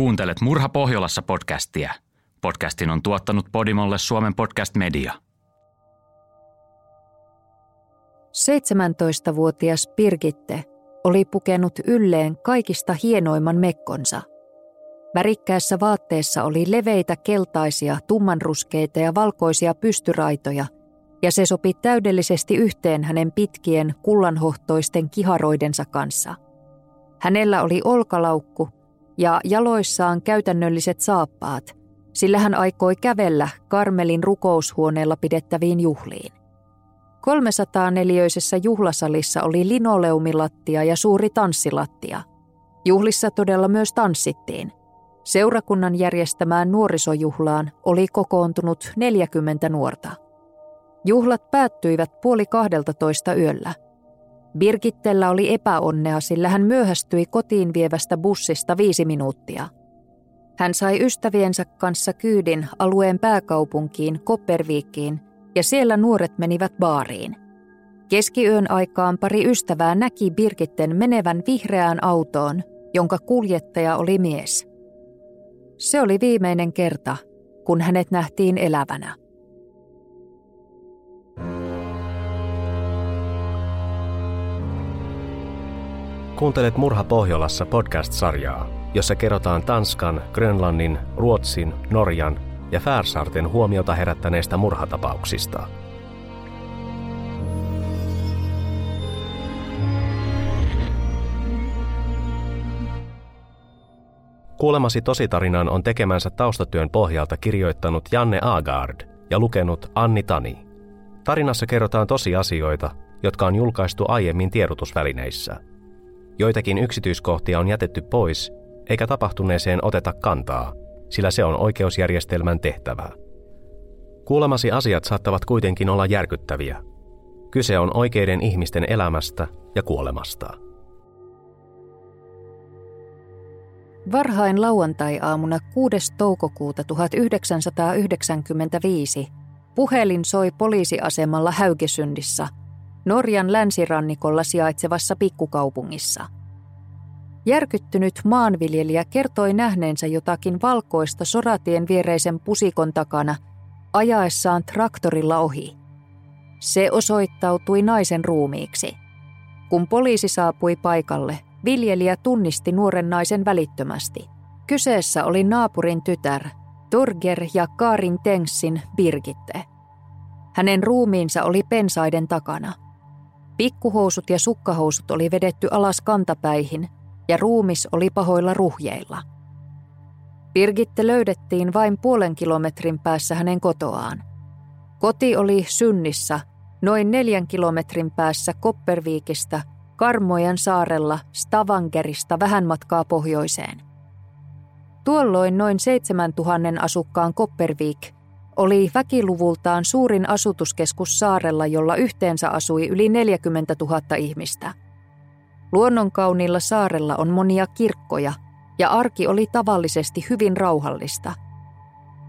Kuuntelet Murha Pohjolassa podcastia. Podcastin on tuottanut Podimolle Suomen podcast media. 17-vuotias Birgitte oli pukenut ylleen kaikista hienoimman mekkonsa. Värikkäässä vaatteessa oli leveitä keltaisia, tummanruskeita ja valkoisia pystyraitoja, ja se sopi täydellisesti yhteen hänen pitkien kullanhohtoisten kiharoidensa kanssa. Hänellä oli olkalaukku ja jaloissaan käytännölliset saappaat, sillä hän aikoi kävellä Karmelin rukoushuoneella pidettäviin juhliin. 304-neliöisessä juhlasalissa oli linoleumilattia ja suuri tanssilattia. Juhlissa todella myös tanssittiin. Seurakunnan järjestämään nuorisojuhlaan oli kokoontunut 40 nuorta. Juhlat päättyivät puoli kahdelta yöllä. Birgittellä oli epäonnea, sillä hän myöhästyi kotiin vievästä bussista viisi minuuttia. Hän sai ystäviensä kanssa kyydin alueen pääkaupunkiin Kopperviikkiin ja siellä nuoret menivät baariin. Keskiyön aikaan pari ystävää näki Birgitten menevän vihreään autoon, jonka kuljettaja oli mies. Se oli viimeinen kerta, kun hänet nähtiin elävänä. Kuuntelet Murha Pohjolassa podcast-sarjaa, jossa kerrotaan Tanskan, Grönlannin, Ruotsin, Norjan ja Färsaarten huomiota herättäneistä murhatapauksista. Kuulemasi tositarinan on tekemänsä taustatyön pohjalta kirjoittanut Janne Agard ja lukenut Anni Tani. Tarinassa kerrotaan tosiasioita, jotka on julkaistu aiemmin tiedotusvälineissä – Joitakin yksityiskohtia on jätetty pois, eikä tapahtuneeseen oteta kantaa, sillä se on oikeusjärjestelmän tehtävä. Kuulemasi asiat saattavat kuitenkin olla järkyttäviä. Kyse on oikeiden ihmisten elämästä ja kuolemasta. Varhain lauantai-aamuna 6. toukokuuta 1995 puhelin soi poliisiasemalla Häykesyndissä – Norjan länsirannikolla sijaitsevassa pikkukaupungissa. Järkyttynyt maanviljelijä kertoi nähneensä jotakin valkoista soratien viereisen pusikon takana ajaessaan traktorilla ohi. Se osoittautui naisen ruumiiksi. Kun poliisi saapui paikalle, viljelijä tunnisti nuoren naisen välittömästi. Kyseessä oli naapurin tytär, Torger ja Kaarin Tengssin Birgitte. Hänen ruumiinsa oli pensaiden takana – Pikkuhousut ja sukkahousut oli vedetty alas kantapäihin ja ruumis oli pahoilla ruhjeilla. Birgitte löydettiin vain puolen kilometrin päässä hänen kotoaan. Koti oli Synnissä, noin neljän kilometrin päässä Kopperviikistä, Karmojen saarella Stavangerista vähän matkaa pohjoiseen. Tuolloin noin 7000 asukkaan Kopperviik oli väkiluvultaan suurin asutuskeskus saarella, jolla yhteensä asui yli 40 000 ihmistä. Luonnonkauniilla saarella on monia kirkkoja, ja arki oli tavallisesti hyvin rauhallista.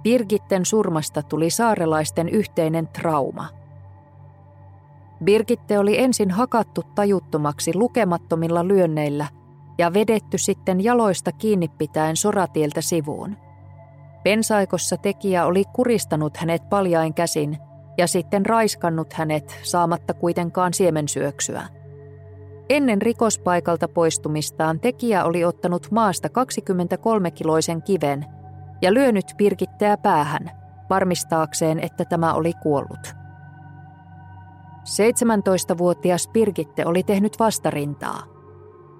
Birgitten surmasta tuli saarelaisten yhteinen trauma. Birgitte oli ensin hakattu tajuttomaksi lukemattomilla lyönneillä ja vedetty sitten jaloista kiinni pitäen soratieltä sivuun – Pensaikossa tekijä oli kuristanut hänet paljain käsin ja sitten raiskannut hänet saamatta kuitenkaan siemensyöksyä. Ennen rikospaikalta poistumistaan tekijä oli ottanut maasta 23-kiloisen kiven ja lyönyt Pirkitteä päähän, varmistaakseen, että tämä oli kuollut. 17-vuotias Pirkitte oli tehnyt vastarintaa.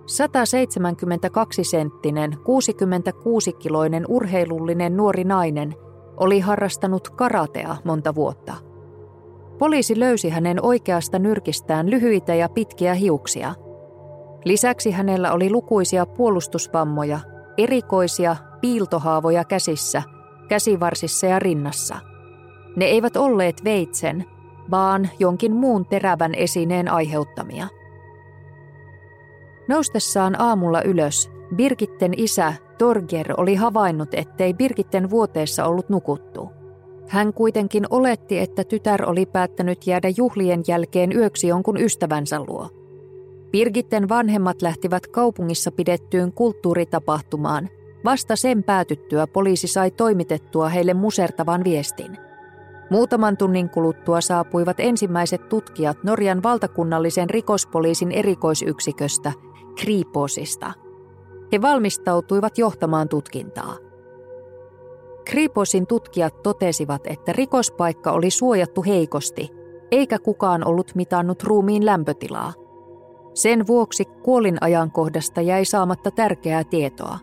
172-senttinen, 66-kiloinen urheilullinen nuori nainen oli harrastanut karatea monta vuotta. Poliisi löysi hänen oikeasta nyrkistään lyhyitä ja pitkiä hiuksia. Lisäksi hänellä oli lukuisia puolustusvammoja, erikoisia piiltohaavoja käsissä, käsivarsissa ja rinnassa. Ne eivät olleet veitsen, vaan jonkin muun terävän esineen aiheuttamia – Noustessaan aamulla ylös, Birgitten isä Torger oli havainnut, ettei Birgitten vuoteessa ollut nukuttu. Hän kuitenkin oletti, että tytär oli päättänyt jäädä juhlien jälkeen yöksi jonkun ystävänsä luo. Birgitten vanhemmat lähtivät kaupungissa pidettyyn kulttuuritapahtumaan, vasta sen päätyttyä poliisi sai toimitettua heille musertavan viestin. Muutaman tunnin kuluttua saapuivat ensimmäiset tutkijat Norjan valtakunnallisen rikospoliisin erikoisyksiköstä, Kriposista. He valmistautuivat johtamaan tutkintaa. Kriposin tutkijat totesivat, että rikospaikka oli suojattu heikosti, eikä kukaan ollut mitannut ruumiin lämpötilaa. Sen vuoksi kuolinajankohdasta jäi saamatta tärkeää tietoa.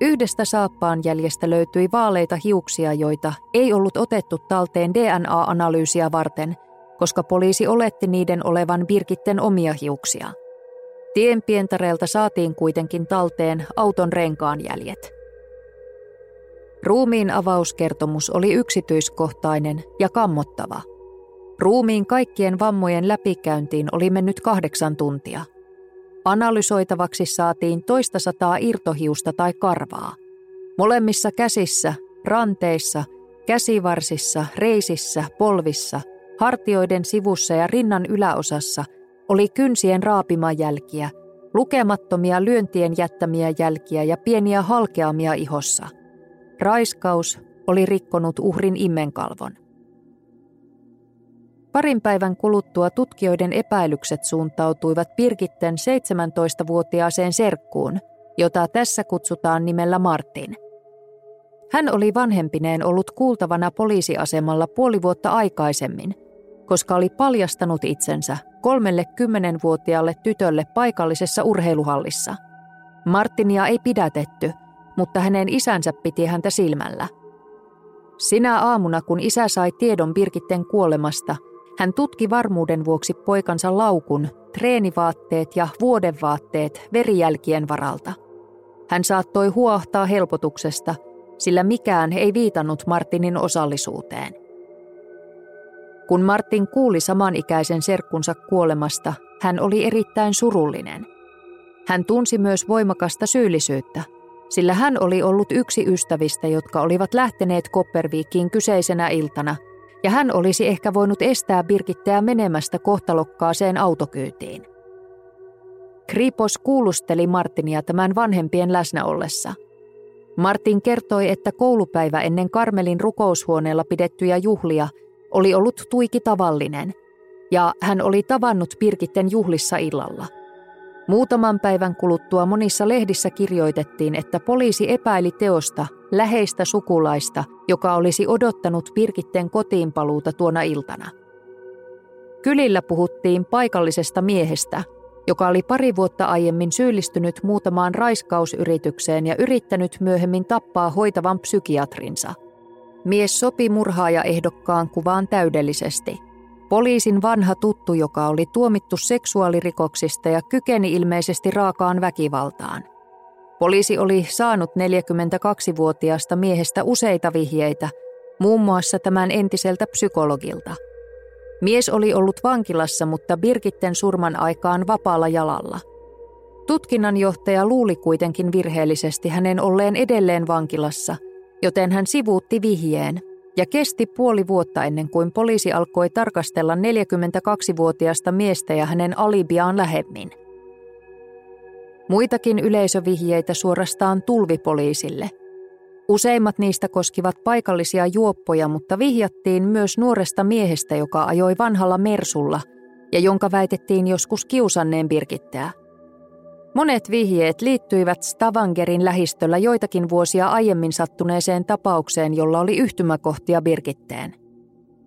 Yhdestä saappaan jäljestä löytyi vaaleita hiuksia, joita ei ollut otettu talteen DNA-analyysiä varten, koska poliisi oletti niiden olevan Birkitten omia hiuksia. Tienpientareelta saatiin kuitenkin talteen auton renkaan jäljet. Ruumiin avauskertomus oli yksityiskohtainen ja kammottava – Ruumiin kaikkien vammojen läpikäyntiin oli mennyt kahdeksan tuntia. Analysoitavaksi saatiin toista sataa irtohiusta tai karvaa. Molemmissa käsissä, ranteissa, käsivarsissa, reisissä, polvissa, hartioiden sivussa ja rinnan yläosassa oli kynsien raapimajälkiä, lukemattomia lyöntien jättämiä jälkiä ja pieniä halkeamia ihossa. Raiskaus oli rikkonut uhrin immenkalvon. Parin päivän kuluttua tutkijoiden epäilykset suuntautuivat Pirkitten 17-vuotiaaseen serkkuun, jota tässä kutsutaan nimellä Martin. Hän oli vanhempineen ollut kuultavana poliisiasemalla puoli vuotta aikaisemmin, koska oli paljastanut itsensä kolmelle kymmenenvuotiaalle tytölle paikallisessa urheiluhallissa. Martinia ei pidätetty, mutta hänen isänsä piti häntä silmällä. Sinä aamuna, kun isä sai tiedon Birgitten kuolemasta – hän tutki varmuuden vuoksi poikansa laukun, treenivaatteet ja vuodenvaatteet verijälkien varalta. Hän saattoi huohtaa helpotuksesta, sillä mikään ei viitannut Martinin osallisuuteen. Kun Martin kuuli samanikäisen serkkunsa kuolemasta, hän oli erittäin surullinen. Hän tunsi myös voimakasta syyllisyyttä, sillä hän oli ollut yksi ystävistä, jotka olivat lähteneet Kopperviikkiin kyseisenä iltana – ja hän olisi ehkä voinut estää Birgitteä menemästä kohtalokkaaseen autokyytiin. Kripos kuulusteli Martinia tämän vanhempien läsnä ollessa. Martin kertoi, että koulupäivä ennen Karmelin rukoushuoneella pidettyjä juhlia oli ollut tuiki tavallinen, ja hän oli tavannut Birgitten juhlissa illalla – Muutaman päivän kuluttua monissa lehdissä kirjoitettiin, että poliisi epäili teosta läheistä sukulaista, joka olisi odottanut Pirkitten kotiinpaluuta tuona iltana. Kylillä puhuttiin paikallisesta miehestä, joka oli pari vuotta aiemmin syyllistynyt muutamaan raiskausyritykseen ja yrittänyt myöhemmin tappaa hoitavan psykiatrinsa. Mies sopi murhaaja ehdokkaan kuvaan täydellisesti – Poliisin vanha tuttu, joka oli tuomittu seksuaalirikoksista ja kykeni ilmeisesti raakaan väkivaltaan. Poliisi oli saanut 42-vuotiaasta miehestä useita vihjeitä, muun muassa tämän entiseltä psykologilta. Mies oli ollut vankilassa, mutta Birgitten surman aikaan vapaalla jalalla. Tutkinnanjohtaja luuli kuitenkin virheellisesti hänen olleen edelleen vankilassa, joten hän sivuutti vihjeen – ja kesti puoli vuotta ennen kuin poliisi alkoi tarkastella 42-vuotiaasta miestä ja hänen alibiaan lähemmin. Muitakin yleisövihjeitä suorastaan tulvipoliisille. Useimmat niistä koskivat paikallisia juoppoja, mutta vihjattiin myös nuoresta miehestä, joka ajoi vanhalla Mersulla ja jonka väitettiin joskus kiusanneen Birgitteä – Monet vihjeet liittyivät Stavangerin lähistöllä joitakin vuosia aiemmin sattuneeseen tapaukseen, jolla oli yhtymäkohtia Birgitteen.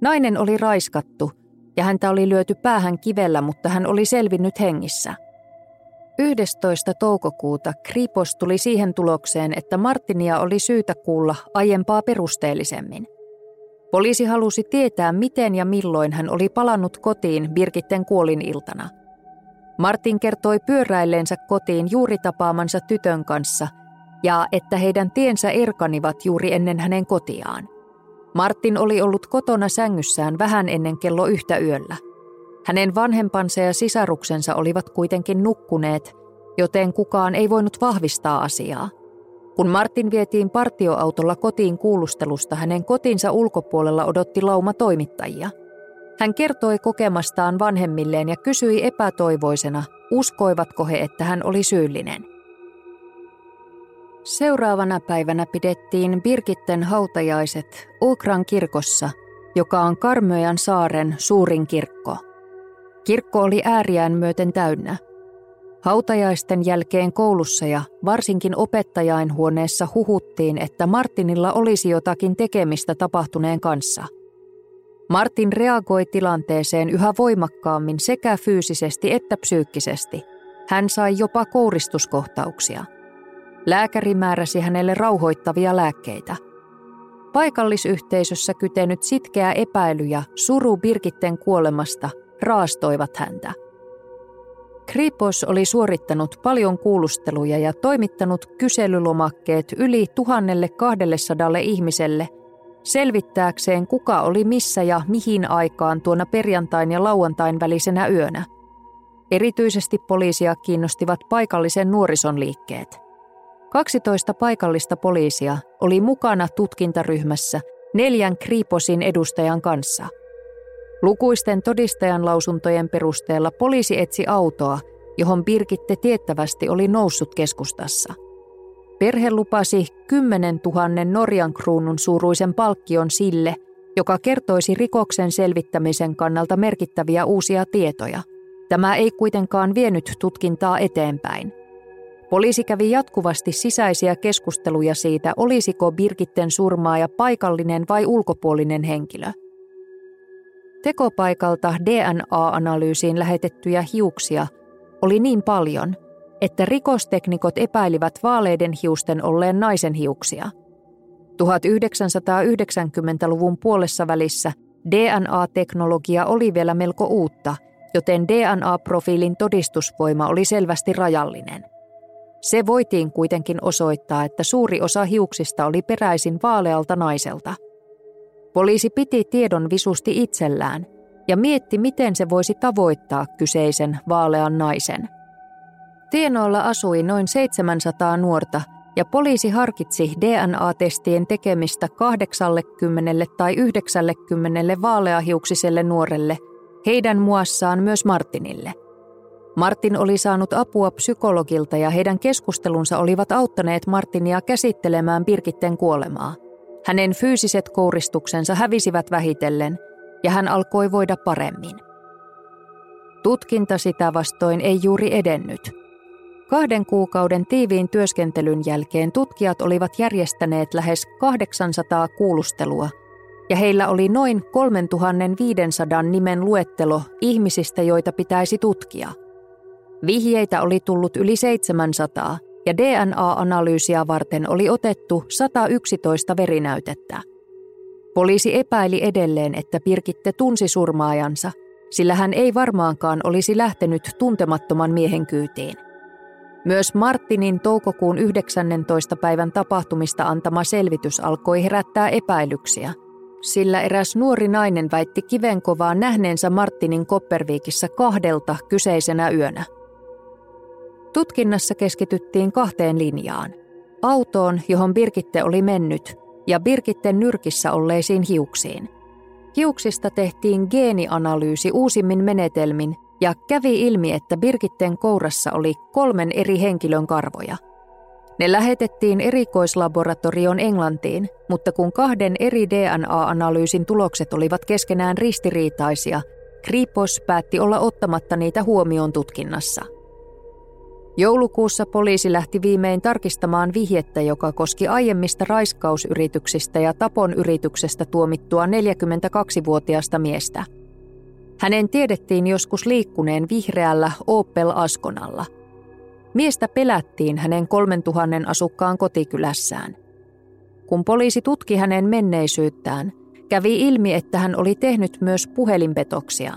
Nainen oli raiskattu ja häntä oli lyöty päähän kivellä, mutta hän oli selvinnyt hengissä. 11. toukokuuta Kripos tuli siihen tulokseen, että Martinia oli syytä kuulla aiempaa perusteellisemmin. Poliisi halusi tietää, miten ja milloin hän oli palannut kotiin Birgitten kuolin iltana – Martin kertoi pyöräilleensä kotiin juuri tapaamansa tytön kanssa ja että heidän tiensä erkanivat juuri ennen hänen kotiaan. Martin oli ollut kotona sängyssään vähän ennen kello yhtä yöllä. Hänen vanhempansa ja sisaruksensa olivat kuitenkin nukkuneet, joten kukaan ei voinut vahvistaa asiaa. Kun Martin vietiin partioautolla kotiin kuulustelusta, hänen kotinsa ulkopuolella odotti lauma toimittajia – hän kertoi kokemastaan vanhemmilleen ja kysyi epätoivoisena, uskoivatko he, että hän oli syyllinen. Seuraavana päivänä pidettiin Birkitten hautajaiset Ukran kirkossa, joka on Karmöjan saaren suurin kirkko. Kirkko oli ääriään myöten täynnä. Hautajaisten jälkeen koulussa ja varsinkin opettajainhuoneessa huhuttiin, että Martinilla olisi jotakin tekemistä tapahtuneen kanssa. Martin reagoi tilanteeseen yhä voimakkaammin sekä fyysisesti että psyykkisesti. Hän sai jopa kouristuskohtauksia – Lääkäri määräsi hänelle rauhoittavia lääkkeitä. Paikallisyhteisössä kytenyt sitkeä epäily ja suru Birgitten kuolemasta raastoivat häntä. Kripos oli suorittanut paljon kuulusteluja ja toimittanut kyselylomakkeet yli 1200 ihmiselle selvittääkseen, kuka oli missä ja mihin aikaan tuona perjantain ja lauantain välisenä yönä. Erityisesti poliisia kiinnostivat paikallisen nuorison liikkeet – 12 paikallista poliisia oli mukana tutkintaryhmässä neljän Kriposin edustajan kanssa. Lukuisten todistajan lausuntojen perusteella poliisi etsi autoa, johon Birgitte tiettävästi oli noussut keskustassa. Perhe lupasi 10 000 Norjan kruunun suuruisen palkkion sille, joka kertoisi rikoksen selvittämisen kannalta merkittäviä uusia tietoja. Tämä ei kuitenkaan vienyt tutkintaa eteenpäin. Poliisi kävi jatkuvasti sisäisiä keskusteluja siitä, olisiko Birgitten surmaaja paikallinen vai ulkopuolinen henkilö. Tekopaikalta DNA-analyysiin lähetettyjä hiuksia oli niin paljon, että rikosteknikot epäilivät vaaleiden hiusten olleen naisen hiuksia. 1990-luvun puolessa välissä DNA-teknologia oli vielä melko uutta, joten DNA-profiilin todistusvoima oli selvästi rajallinen – se voitiin kuitenkin osoittaa, että suuri osa hiuksista oli peräisin vaalealta naiselta. Poliisi piti tiedon visusti itsellään ja mietti, miten se voisi tavoittaa kyseisen vaalean naisen. Tienoilla asui noin 700 nuorta ja poliisi harkitsi DNA-testien tekemistä 80 tai 90 vaaleahiuksiselle nuorelle, heidän muassaan myös Martinille – Martin oli saanut apua psykologilta ja heidän keskustelunsa olivat auttaneet Martinia käsittelemään Birgitten kuolemaa. Hänen fyysiset kouristuksensa hävisivät vähitellen ja hän alkoi voida paremmin. Tutkinta sitä vastoin ei juuri edennyt. Kahden kuukauden tiiviin työskentelyn jälkeen tutkijat olivat järjestäneet lähes 800 kuulustelua ja heillä oli noin 3500 nimen luettelo ihmisistä, joita pitäisi tutkia – Vihjeitä oli tullut yli 700 ja DNA-analyysiä varten oli otettu 111 verinäytettä. Poliisi epäili edelleen, että Pirkitte tunsi surmaajansa, sillä hän ei varmaankaan olisi lähtenyt tuntemattoman miehen kyytiin. Myös Martinin toukokuun 19. päivän tapahtumista antama selvitys alkoi herättää epäilyksiä, sillä eräs nuori nainen väitti kivenkovaa nähneensä Martinin Kopperviikissä kahdelta kyseisenä yönä – Tutkinnassa keskityttiin kahteen linjaan. Autoon, johon Birgitte oli mennyt, ja Birgitten nyrkissä olleisiin hiuksiin. Hiuksista tehtiin geenianalyysi uusimmin menetelmin ja kävi ilmi, että Birgitten kourassa oli kolmen eri henkilön karvoja. Ne lähetettiin erikoislaboratorioon Englantiin, mutta kun kahden eri DNA-analyysin tulokset olivat keskenään ristiriitaisia, Kripos päätti olla ottamatta niitä huomioon tutkinnassa – Joulukuussa poliisi lähti viimein tarkistamaan vihjettä, joka koski aiemmista raiskausyrityksistä ja tapon yrityksestä tuomittua 42-vuotiaasta miestä. Hänen tiedettiin joskus liikkuneen vihreällä Opel Askonalla. Miestä pelättiin hänen 3000 asukkaan kotikylässään. Kun poliisi tutki hänen menneisyyttään, kävi ilmi, että hän oli tehnyt myös puhelinpetoksia.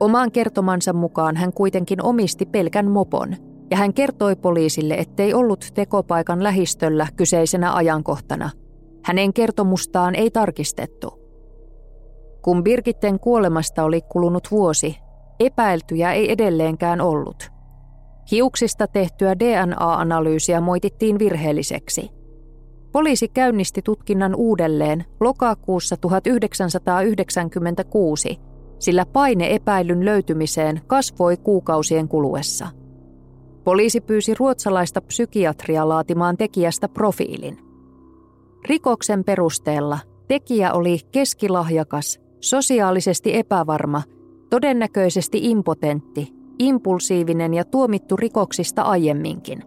Omaan kertomansa mukaan hän kuitenkin omisti pelkän mopon – ja hän kertoi poliisille, ettei ollut tekopaikan lähistöllä kyseisenä ajankohtana. Hänen kertomustaan ei tarkistettu. Kun Birgitten kuolemasta oli kulunut vuosi, epäiltyjä ei edelleenkään ollut. Hiuksista tehtyä DNA-analyysiä moitittiin virheelliseksi. Poliisi käynnisti tutkinnan uudelleen lokakuussa 1996, sillä paine epäilyn löytymiseen kasvoi kuukausien kuluessa – Poliisi pyysi ruotsalaista psykiatria laatimaan tekijästä profiilin. Rikoksen perusteella tekijä oli keskilahjakas, sosiaalisesti epävarma, todennäköisesti impotentti, impulsiivinen ja tuomittu rikoksista aiemminkin.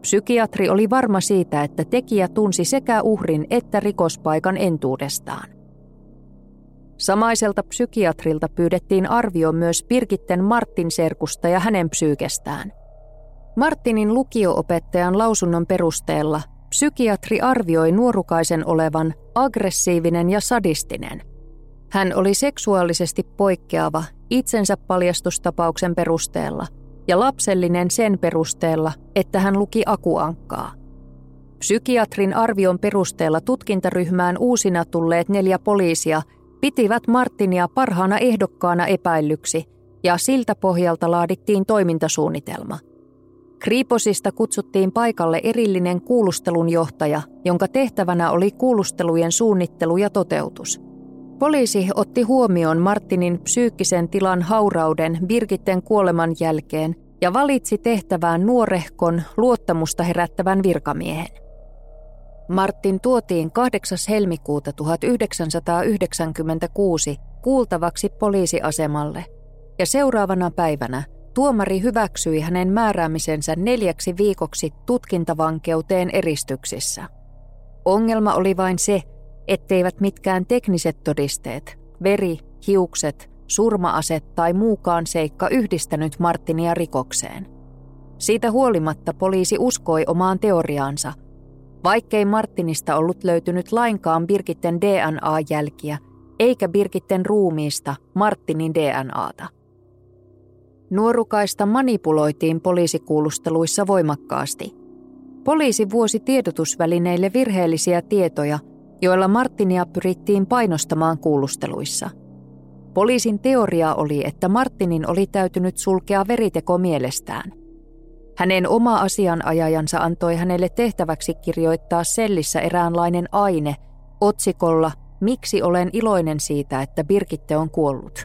Psykiatri oli varma siitä, että tekijä tunsi sekä uhrin että rikospaikan entuudestaan. Samaiselta psykiatrilta pyydettiin arvio myös Pirkitten Martin serkusta ja hänen psyykestään. Martinin lukioopettajan lausunnon perusteella psykiatri arvioi nuorukaisen olevan aggressiivinen ja sadistinen. Hän oli seksuaalisesti poikkeava itsensä paljastustapauksen perusteella ja lapsellinen sen perusteella, että hän luki akuankkaa. Psykiatrin arvion perusteella tutkintaryhmään uusina tulleet neljä poliisia pitivät Martinia parhaana ehdokkaana epäillyksi ja siltä pohjalta laadittiin toimintasuunnitelma. Kriiposista kutsuttiin paikalle erillinen kuulustelunjohtaja, jonka tehtävänä oli kuulustelujen suunnittelu ja toteutus – Poliisi otti huomioon Martinin psyykkisen tilan haurauden Birgitten kuoleman jälkeen ja valitsi tehtävään nuorehkon luottamusta herättävän virkamiehen. Martin tuotiin 8. helmikuuta 1996 kuultavaksi poliisiasemalle ja seuraavana päivänä tuomari hyväksyi hänen määräämisensä neljäksi viikoksi tutkintavankeuteen eristyksissä. Ongelma oli vain se, etteivät mitkään tekniset todisteet, veri, hiukset, surmaaset tai muukaan seikka yhdistänyt Martinia rikokseen. Siitä huolimatta poliisi uskoi omaan teoriaansa. Vaikkei Martinista ollut löytynyt lainkaan Birgitten DNA-jälkiä, eikä Birgitten ruumiista Martinin DNAta. Nuorukaista manipuloitiin poliisikuulusteluissa voimakkaasti. Poliisi vuosi tiedotusvälineille virheellisiä tietoja – joilla Martinia pyrittiin painostamaan kuulusteluissa. Poliisin teoria oli, että Martinin oli täytynyt sulkea veriteko mielestään. Hänen oma asianajajansa antoi hänelle tehtäväksi kirjoittaa sellissä eräänlainen aine otsikolla Miksi olen iloinen siitä, että Birgitte on kuollut.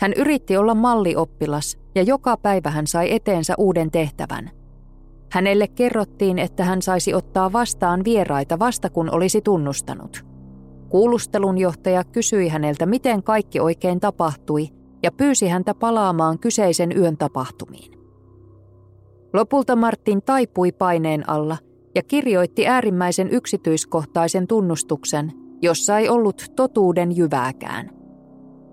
Hän yritti olla mallioppilas ja joka päivä hän sai eteensä uuden tehtävän – Hänelle kerrottiin, että hän saisi ottaa vastaan vieraita vasta kun olisi tunnustanut. Kuulustelun johtaja kysyi häneltä, miten kaikki oikein tapahtui, ja pyysi häntä palaamaan kyseisen yön tapahtumiin. Lopulta Martin taipui paineen alla ja kirjoitti äärimmäisen yksityiskohtaisen tunnustuksen, jossa ei ollut totuuden jyvääkään.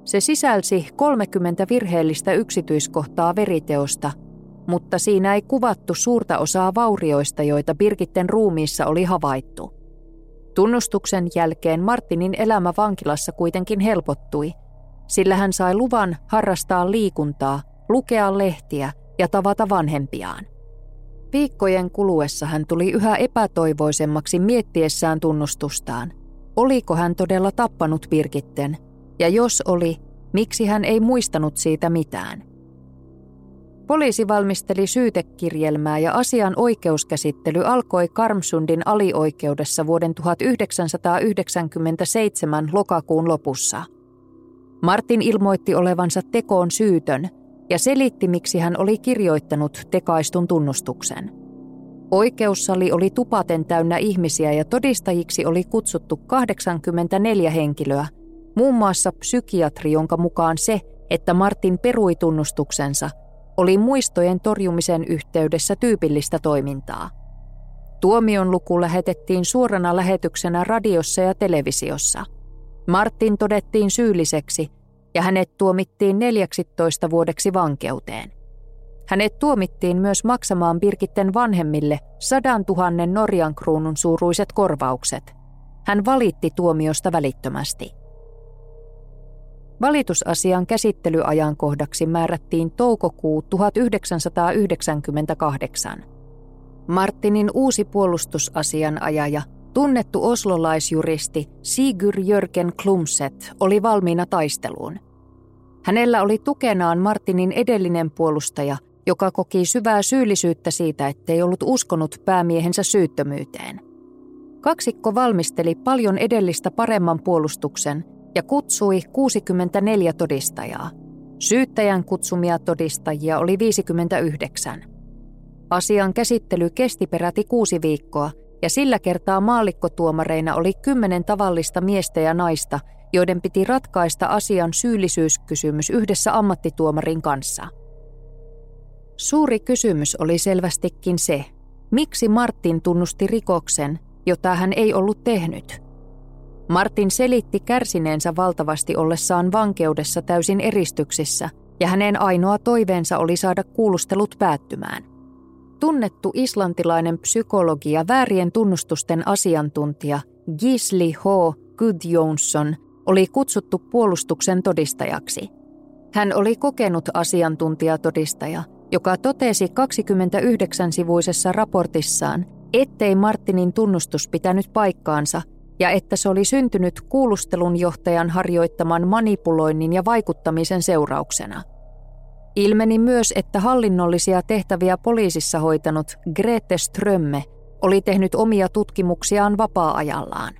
Se sisälsi 30 virheellistä yksityiskohtaa veriteosta – mutta siinä ei kuvattu suurta osaa vaurioista, joita Birgitten ruumiissa oli havaittu. Tunnustuksen jälkeen Martinin elämä vankilassa kuitenkin helpottui, sillä hän sai luvan harrastaa liikuntaa, lukea lehtiä ja tavata vanhempiaan. Viikkojen kuluessa hän tuli yhä epätoivoisemmaksi miettiessään tunnustustaan. Oliko hän todella tappanut Birgitten? Ja jos oli, miksi hän ei muistanut siitä mitään? Poliisi valmisteli syytekirjelmää ja asian oikeuskäsittely alkoi Karmsundin alioikeudessa vuoden 1997 lokakuun lopussa. Martin ilmoitti olevansa tekoon syytön ja selitti, miksi hän oli kirjoittanut tekaistun tunnustuksen. Oikeussali oli tupaten täynnä ihmisiä ja todistajiksi oli kutsuttu 84 henkilöä, muun muassa psykiatri, jonka mukaan se, että Martin perui tunnustuksensa – oli muistojen torjumisen yhteydessä tyypillistä toimintaa. Tuomion luku lähetettiin suorana lähetyksenä radiossa ja televisiossa. Martin todettiin syylliseksi ja hänet tuomittiin 14 vuodeksi vankeuteen. Hänet tuomittiin myös maksamaan Birgitten vanhemmille sadan tuhannen Norjan kruunun suuruiset korvaukset. Hän valitti tuomiosta välittömästi. Valitusasian käsittelyajankohdaksi määrättiin toukokuu 1998. Martinin uusi puolustusasianajaja, tunnettu oslolaisjuristi Sigur Jörgen Klumset, oli valmiina taisteluun. Hänellä oli tukenaan Martinin edellinen puolustaja, joka koki syvää syyllisyyttä siitä, ettei ollut uskonut päämiehensä syyttömyyteen. Kaksikko valmisteli paljon edellistä paremman puolustuksen ja kutsui 64 todistajaa. Syyttäjän kutsumia todistajia oli 59. Asian käsittely kesti peräti kuusi viikkoa, ja sillä kertaa maallikkotuomareina oli kymmenen tavallista miestä ja naista, joiden piti ratkaista asian syyllisyyskysymys yhdessä ammattituomarin kanssa. Suuri kysymys oli selvästikin se, miksi Martin tunnusti rikoksen, jota hän ei ollut tehnyt. Martin selitti kärsineensä valtavasti ollessaan vankeudessa täysin eristyksissä, ja hänen ainoa toiveensa oli saada kuulustelut päättymään. Tunnettu islantilainen psykologi ja väärien tunnustusten asiantuntija Gisli H. Gudjonsson oli kutsuttu puolustuksen todistajaksi. Hän oli kokenut asiantuntijatodistaja, joka totesi 29-sivuisessa raportissaan, ettei Martinin tunnustus pitänyt paikkaansa ja että se oli syntynyt kuulustelun johtajan harjoittaman manipuloinnin ja vaikuttamisen seurauksena. Ilmeni myös, että hallinnollisia tehtäviä poliisissa hoitanut Grete Strömme oli tehnyt omia tutkimuksiaan vapaa-ajallaan.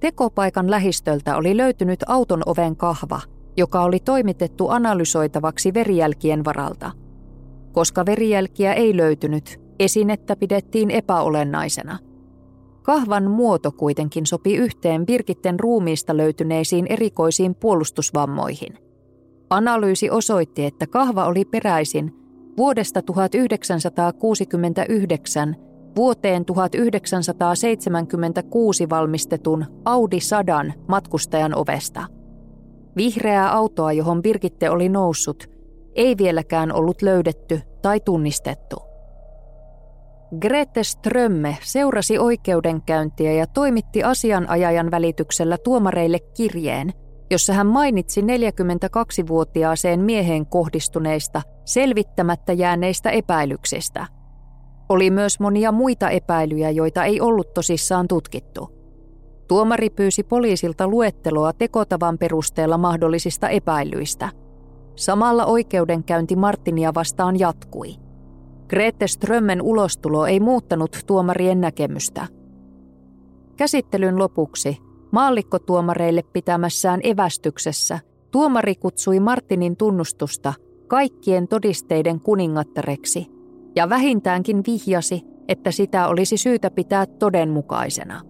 Tekopaikan lähistöltä oli löytynyt auton oven kahva, joka oli toimitettu analysoitavaksi verijälkien varalta. Koska verijälkiä ei löytynyt, esinettä pidettiin epäolennaisena. Kahvan muoto kuitenkin sopi yhteen Birkitten ruumiista löytyneisiin erikoisiin puolustusvammoihin. Analyysi osoitti, että kahva oli peräisin vuodesta 1969 vuoteen 1976 valmistetun Audi Sadan matkustajan ovesta. Vihreää autoa, johon Birgitte oli noussut, ei vieläkään ollut löydetty tai tunnistettu. Grete Strömme seurasi oikeudenkäyntiä ja toimitti asianajajan välityksellä tuomareille kirjeen, jossa hän mainitsi 42-vuotiaaseen mieheen kohdistuneista selvittämättä jääneistä epäilyksistä – oli myös monia muita epäilyjä, joita ei ollut tosissaan tutkittu. Tuomari pyysi poliisilta luetteloa tekotavan perusteella mahdollisista epäilyistä. Samalla oikeudenkäynti Martinia vastaan jatkui. Grete Strömmen ulostulo ei muuttanut tuomarien näkemystä. Käsittelyn lopuksi maallikkotuomareille pitämässään evästyksessä tuomari kutsui Martinin tunnustusta kaikkien todisteiden kuningattareksi – ja vähintäänkin vihjasi, että sitä olisi syytä pitää todenmukaisena.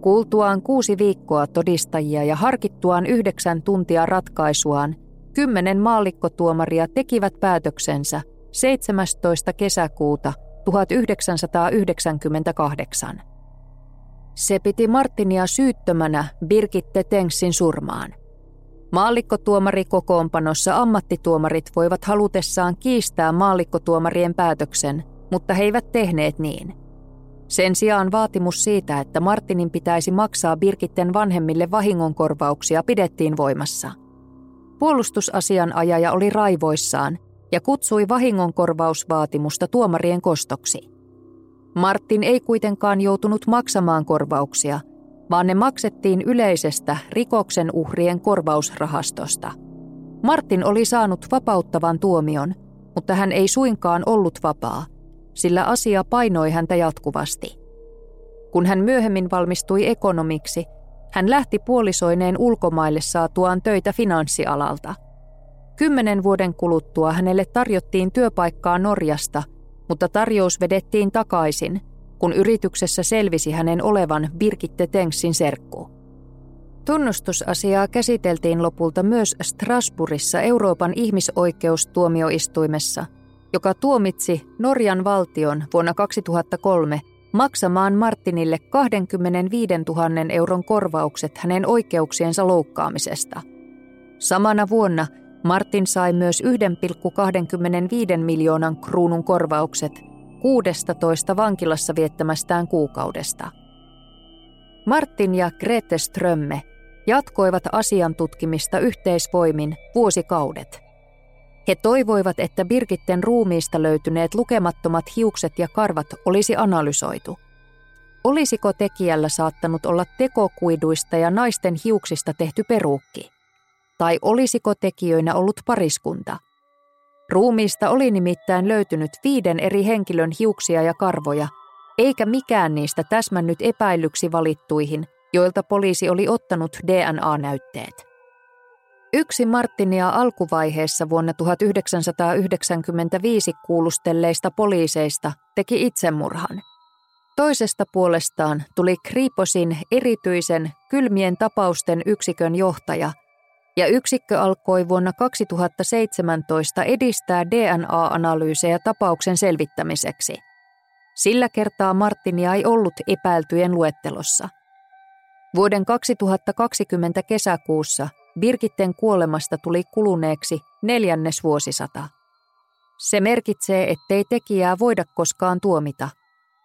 Kuultuaan kuusi viikkoa todistajia ja harkittuaan yhdeksän tuntia ratkaisuaan, kymmenen maallikkotuomaria tekivät päätöksensä 17. kesäkuuta 1998. Se piti Martinia syyttömänä Birgitte Tenksin surmaan. Maallikkotuomarikokoonpanossa ammattituomarit voivat halutessaan kiistää maallikkotuomarien päätöksen, mutta he eivät tehneet niin. Sen sijaan vaatimus siitä, että Martinin pitäisi maksaa Birkitten vanhemmille vahingonkorvauksia, pidettiin voimassa. Puolustusasianajaja oli raivoissaan ja kutsui vahingonkorvausvaatimusta tuomarien kostoksi. Martin ei kuitenkaan joutunut maksamaan korvauksia – vaan ne maksettiin yleisestä rikoksen uhrien korvausrahastosta. Martin oli saanut vapauttavan tuomion, mutta hän ei suinkaan ollut vapaa, sillä asia painoi häntä jatkuvasti. Kun hän myöhemmin valmistui ekonomiksi, hän lähti puolisoineen ulkomaille saatuaan töitä finanssialalta. Kymmenen vuoden kuluttua hänelle tarjottiin työpaikkaa Norjasta, mutta tarjous vedettiin takaisin – kun yrityksessä selvisi hänen olevan Birgitte Tenksin serkku. Tunnustusasiaa käsiteltiin lopulta myös Strasbourgissa Euroopan ihmisoikeustuomioistuimessa, joka tuomitsi Norjan valtion vuonna 2003 maksamaan Martinille 25 000 euron korvaukset hänen oikeuksiensa loukkaamisesta. Samana vuonna Martin sai myös 1,25 miljoonan kruunun korvaukset – 16 vankilassa viettämästään kuukaudesta. Martin ja Grete Strömme jatkoivat asian tutkimista yhteisvoimin vuosikaudet. He toivoivat, että Birgitten ruumiista löytyneet lukemattomat hiukset ja karvat olisi analysoitu. Olisiko tekijällä saattanut olla tekokuiduista ja naisten hiuksista tehty peruukki? Tai olisiko tekijöinä ollut pariskunta – Ruumiista oli nimittäin löytynyt viiden eri henkilön hiuksia ja karvoja, eikä mikään niistä täsmännyt epäilyksi valittuihin, joilta poliisi oli ottanut DNA-näytteet. Yksi Martinia alkuvaiheessa vuonna 1995 kuulustelleista poliiseista teki itsemurhan. Toisesta puolestaan tuli Kriposin erityisen kylmien tapausten yksikön johtaja, ja yksikkö alkoi vuonna 2017 edistää DNA-analyysejä tapauksen selvittämiseksi. Sillä kertaa Martinia ei ollut epäiltyjen luettelossa. Vuoden 2020 kesäkuussa – Birgitten kuolemasta tuli kuluneeksi neljännes vuosisata. Se merkitsee, ettei tekijää voida koskaan tuomita,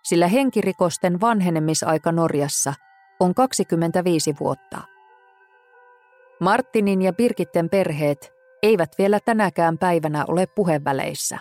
sillä henkirikosten vanhenemisaika Norjassa on 25 vuotta. Martinin ja Birgitten perheet eivät vielä tänäkään päivänä ole puheväleissä.